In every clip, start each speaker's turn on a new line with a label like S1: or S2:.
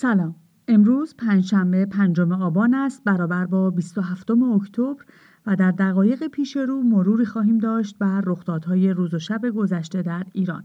S1: سلام. امروز پنجشنبه پنجم آبان است برابر با 27 اکتبر و در دقایق پیش رو مروری خواهیم داشت بر رخدادهای روز و شب گذشته در ایران.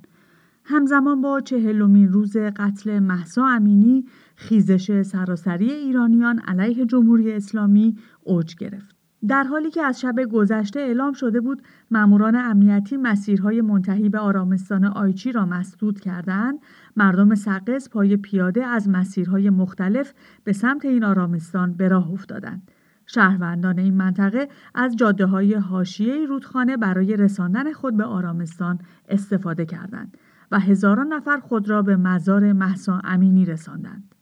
S1: همزمان با چهلمین روز قتل محسا امینی خیزش سراسری ایرانیان علیه جمهوری اسلامی اوج گرفت. در حالی که از شب گذشته اعلام شده بود ماموران امنیتی مسیرهای منتهی به آرامستان آیچی را مسدود کردند مردم سقز پای پیاده از مسیرهای مختلف به سمت این آرامستان به راه افتادند شهروندان این منطقه از جاده های حاشیه رودخانه برای رساندن خود به آرامستان استفاده کردند و هزاران نفر خود را به مزار محسا امینی رساندند.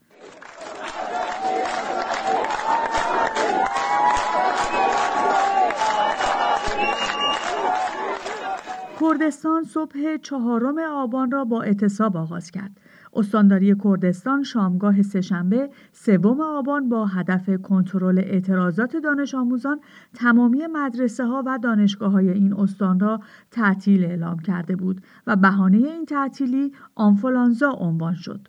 S1: کردستان صبح چهارم آبان را با اعتصاب آغاز کرد. استانداری کردستان شامگاه سهشنبه سوم آبان با هدف کنترل اعتراضات دانش آموزان تمامی مدرسه ها و دانشگاه های این استان را تعطیل اعلام کرده بود و بهانه این تعطیلی آنفولانزا عنوان شد.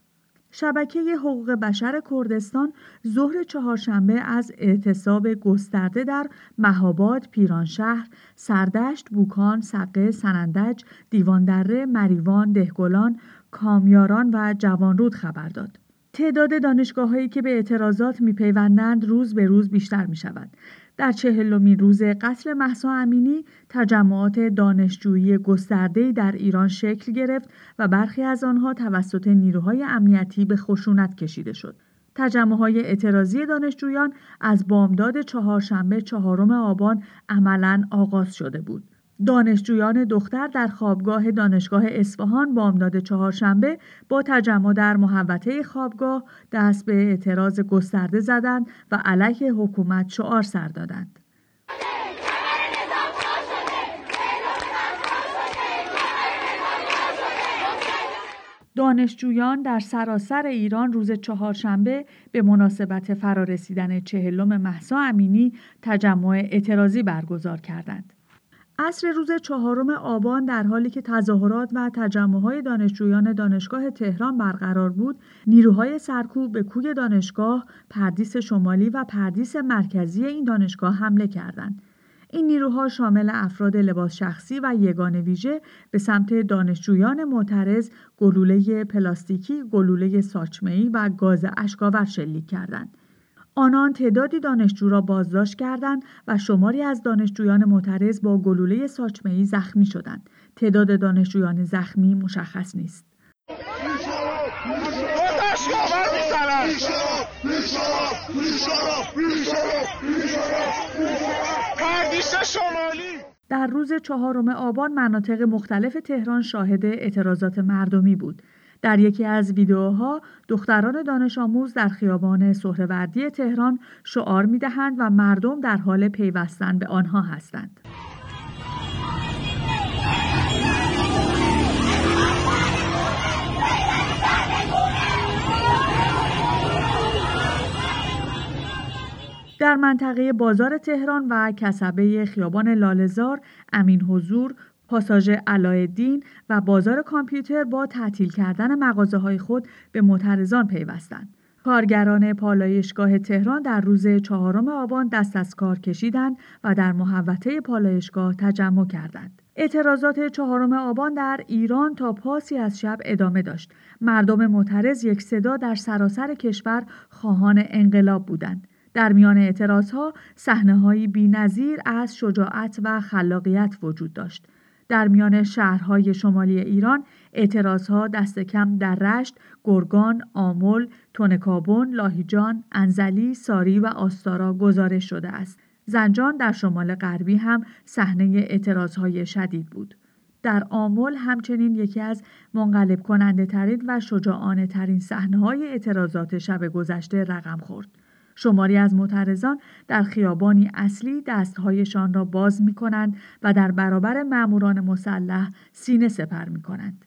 S1: شبکه حقوق بشر کردستان ظهر چهارشنبه از اعتصاب گسترده در مهاباد، پیرانشهر، سردشت، بوکان، سقه، سنندج، دیواندره، مریوان، دهگلان، کامیاران و جوانرود خبر داد. تعداد دانشگاه هایی که به اعتراضات میپیوندند روز به روز بیشتر می شود. در چهلمین روز قتل محسا امینی تجمعات دانشجویی گسترده‌ای در ایران شکل گرفت و برخی از آنها توسط نیروهای امنیتی به خشونت کشیده شد. های اعتراضی دانشجویان از بامداد چهارشنبه چهارم آبان عملا آغاز شده بود. دانشجویان دختر در خوابگاه دانشگاه اصفهان بامداد چهارشنبه با تجمع در محوطه خوابگاه دست به اعتراض گسترده زدند و علیه حکومت شعار سر دادند. دانشجویان در سراسر ایران روز چهارشنبه به مناسبت فرارسیدن چهلم محسا امینی تجمع اعتراضی برگزار کردند. عصر روز چهارم آبان در حالی که تظاهرات و تجمعهای دانشجویان دانشگاه تهران برقرار بود نیروهای سرکوب به کوی دانشگاه پردیس شمالی و پردیس مرکزی این دانشگاه حمله کردند این نیروها شامل افراد لباس شخصی و یگان ویژه به سمت دانشجویان معترض گلوله پلاستیکی، گلوله ساچمه‌ای و گاز اشکاور شلیک کردند. آنان تعدادی دانشجو را بازداشت کردند و شماری از دانشجویان معترض با گلوله ساچمه‌ای زخمی شدند. تعداد دانشجویان زخمی مشخص نیست. در روز چهارم آبان مناطق مختلف تهران شاهد اعتراضات مردمی بود. در یکی از ویدیوها دختران دانش آموز در خیابان سهروردی تهران شعار می دهند و مردم در حال پیوستن به آنها هستند. در منطقه بازار تهران و کسبه خیابان لالزار امین حضور پاساژ علایالدین و بازار کامپیوتر با تعطیل کردن مغازه های خود به معترضان پیوستند. کارگران پالایشگاه تهران در روز چهارم آبان دست از کار کشیدند و در محوطه پالایشگاه تجمع کردند. اعتراضات چهارم آبان در ایران تا پاسی از شب ادامه داشت. مردم معترض یک صدا در سراسر کشور خواهان انقلاب بودند. در میان اعتراضها صحنه‌هایی بی‌نظیر از شجاعت و خلاقیت وجود داشت. در میان شهرهای شمالی ایران اعتراضها دست کم در رشت، گرگان، آمل، تونکابون، لاهیجان، انزلی، ساری و آستارا گزارش شده است. زنجان در شمال غربی هم صحنه اعتراضهای شدید بود. در آمل همچنین یکی از منقلب کننده ترین و شجاعانه ترین صحنه های اعتراضات شب گذشته رقم خورد. شماری از معترضان در خیابانی اصلی دستهایشان را باز می کنند و در برابر ماموران مسلح سینه سپر می کنند.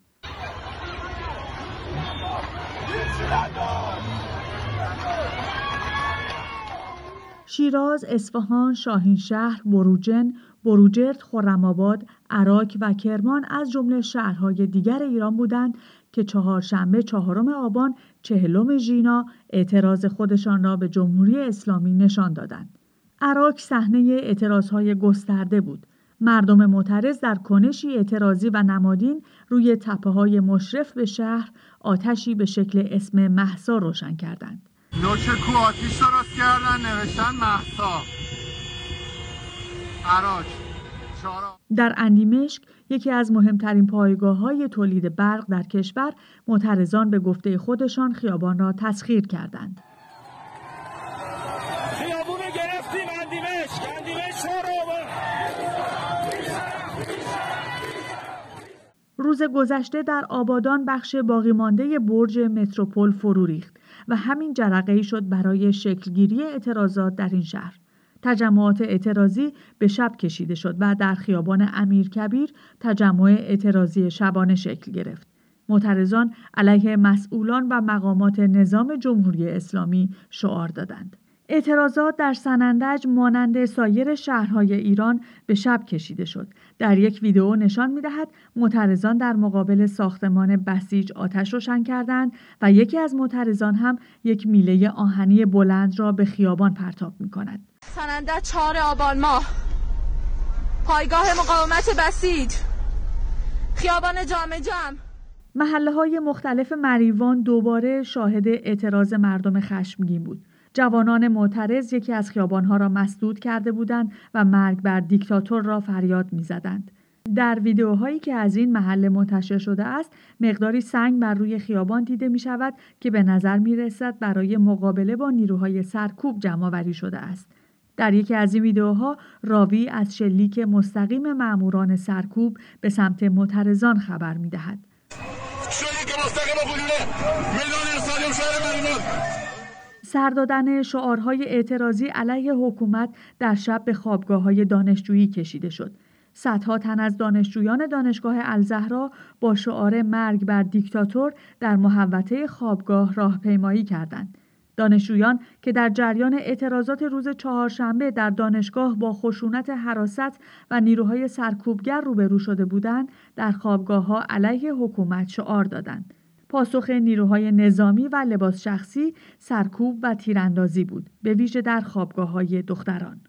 S1: شیراز، اصفهان، شاهینشهر، بروجن، بروجرد، خرم‌آباد، عراق و کرمان از جمله شهرهای دیگر ایران بودند که چهارشنبه چهارم آبان چهلم ژینا اعتراض خودشان را به جمهوری اسلامی نشان دادند. عراق صحنه اعتراضهای گسترده بود. مردم معترض در کنشی اعتراضی و نمادین روی تپه های مشرف به شهر آتشی به شکل اسم محسا روشن کردند.
S2: نوچه کو آتیش درست کردن نوشتن محسا عراج
S1: در اندیمشک یکی از مهمترین پایگاه های تولید برق در کشور معترضان به گفته خودشان خیابان را تسخیر کردند.
S3: خیابون گرفتیم اندیمشک اندیمشک
S1: روز گذشته در آبادان بخش باقی مانده برج متروپول فرو ریخت و همین جرقه ای شد برای شکلگیری اعتراضات در این شهر. تجمعات اعتراضی به شب کشیده شد و در خیابان امیرکبیر تجمع اعتراضی شبانه شکل گرفت. معترضان علیه مسئولان و مقامات نظام جمهوری اسلامی شعار دادند. اعتراضات در سنندج مانند سایر شهرهای ایران به شب کشیده شد. در یک ویدئو نشان می دهد معترضان در مقابل ساختمان بسیج آتش روشن کردند و یکی از معترضان هم یک میله آهنی بلند را به خیابان پرتاب می کند.
S4: سنندج چهار آبان ماه پایگاه مقاومت بسیج خیابان جامع جمع
S1: محله های مختلف مریوان دوباره شاهد اعتراض مردم خشمگین بود. جوانان معترض یکی از خیابانها را مسدود کرده بودند و مرگ بر دیکتاتور را فریاد می‌زدند. در ویدیوهایی که از این محله منتشر شده است مقداری سنگ بر روی خیابان دیده می شود که به نظر می رسد برای مقابله با نیروهای سرکوب جمع شده است. در یکی از این ویدیوها راوی از شلیک مستقیم ماموران سرکوب به سمت معترضان خبر می دهد.
S3: شلیک مستقیم
S1: سر دادن شعارهای اعتراضی علیه حکومت در شب به خوابگاه های دانشجویی کشیده شد. صدها تن از دانشجویان دانشگاه الزهرا با شعار مرگ بر دیکتاتور در محوطه خوابگاه راهپیمایی کردند. دانشجویان که در جریان اعتراضات روز چهارشنبه در دانشگاه با خشونت حراست و نیروهای سرکوبگر روبرو شده بودند در خوابگاه ها علیه حکومت شعار دادند. پاسخ نیروهای نظامی و لباس شخصی سرکوب و تیراندازی بود به ویژه در خوابگاه های دختران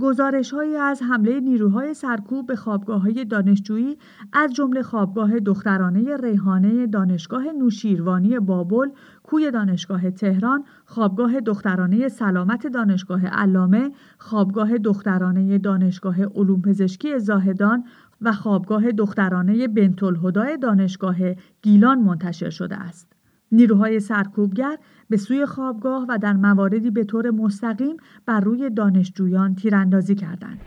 S1: گزارش هایی از حمله نیروهای سرکوب به خوابگاه های دانشجویی از جمله خوابگاه دخترانه ریحانه دانشگاه نوشیروانی بابل، کوی دانشگاه تهران، خوابگاه دخترانه سلامت دانشگاه علامه، خوابگاه دخترانه دانشگاه علوم پزشکی زاهدان، و خوابگاه دخترانه بنتالهدای دانشگاه گیلان منتشر شده است. نیروهای سرکوبگر به سوی خوابگاه و در مواردی به طور مستقیم بر روی دانشجویان تیراندازی کردند.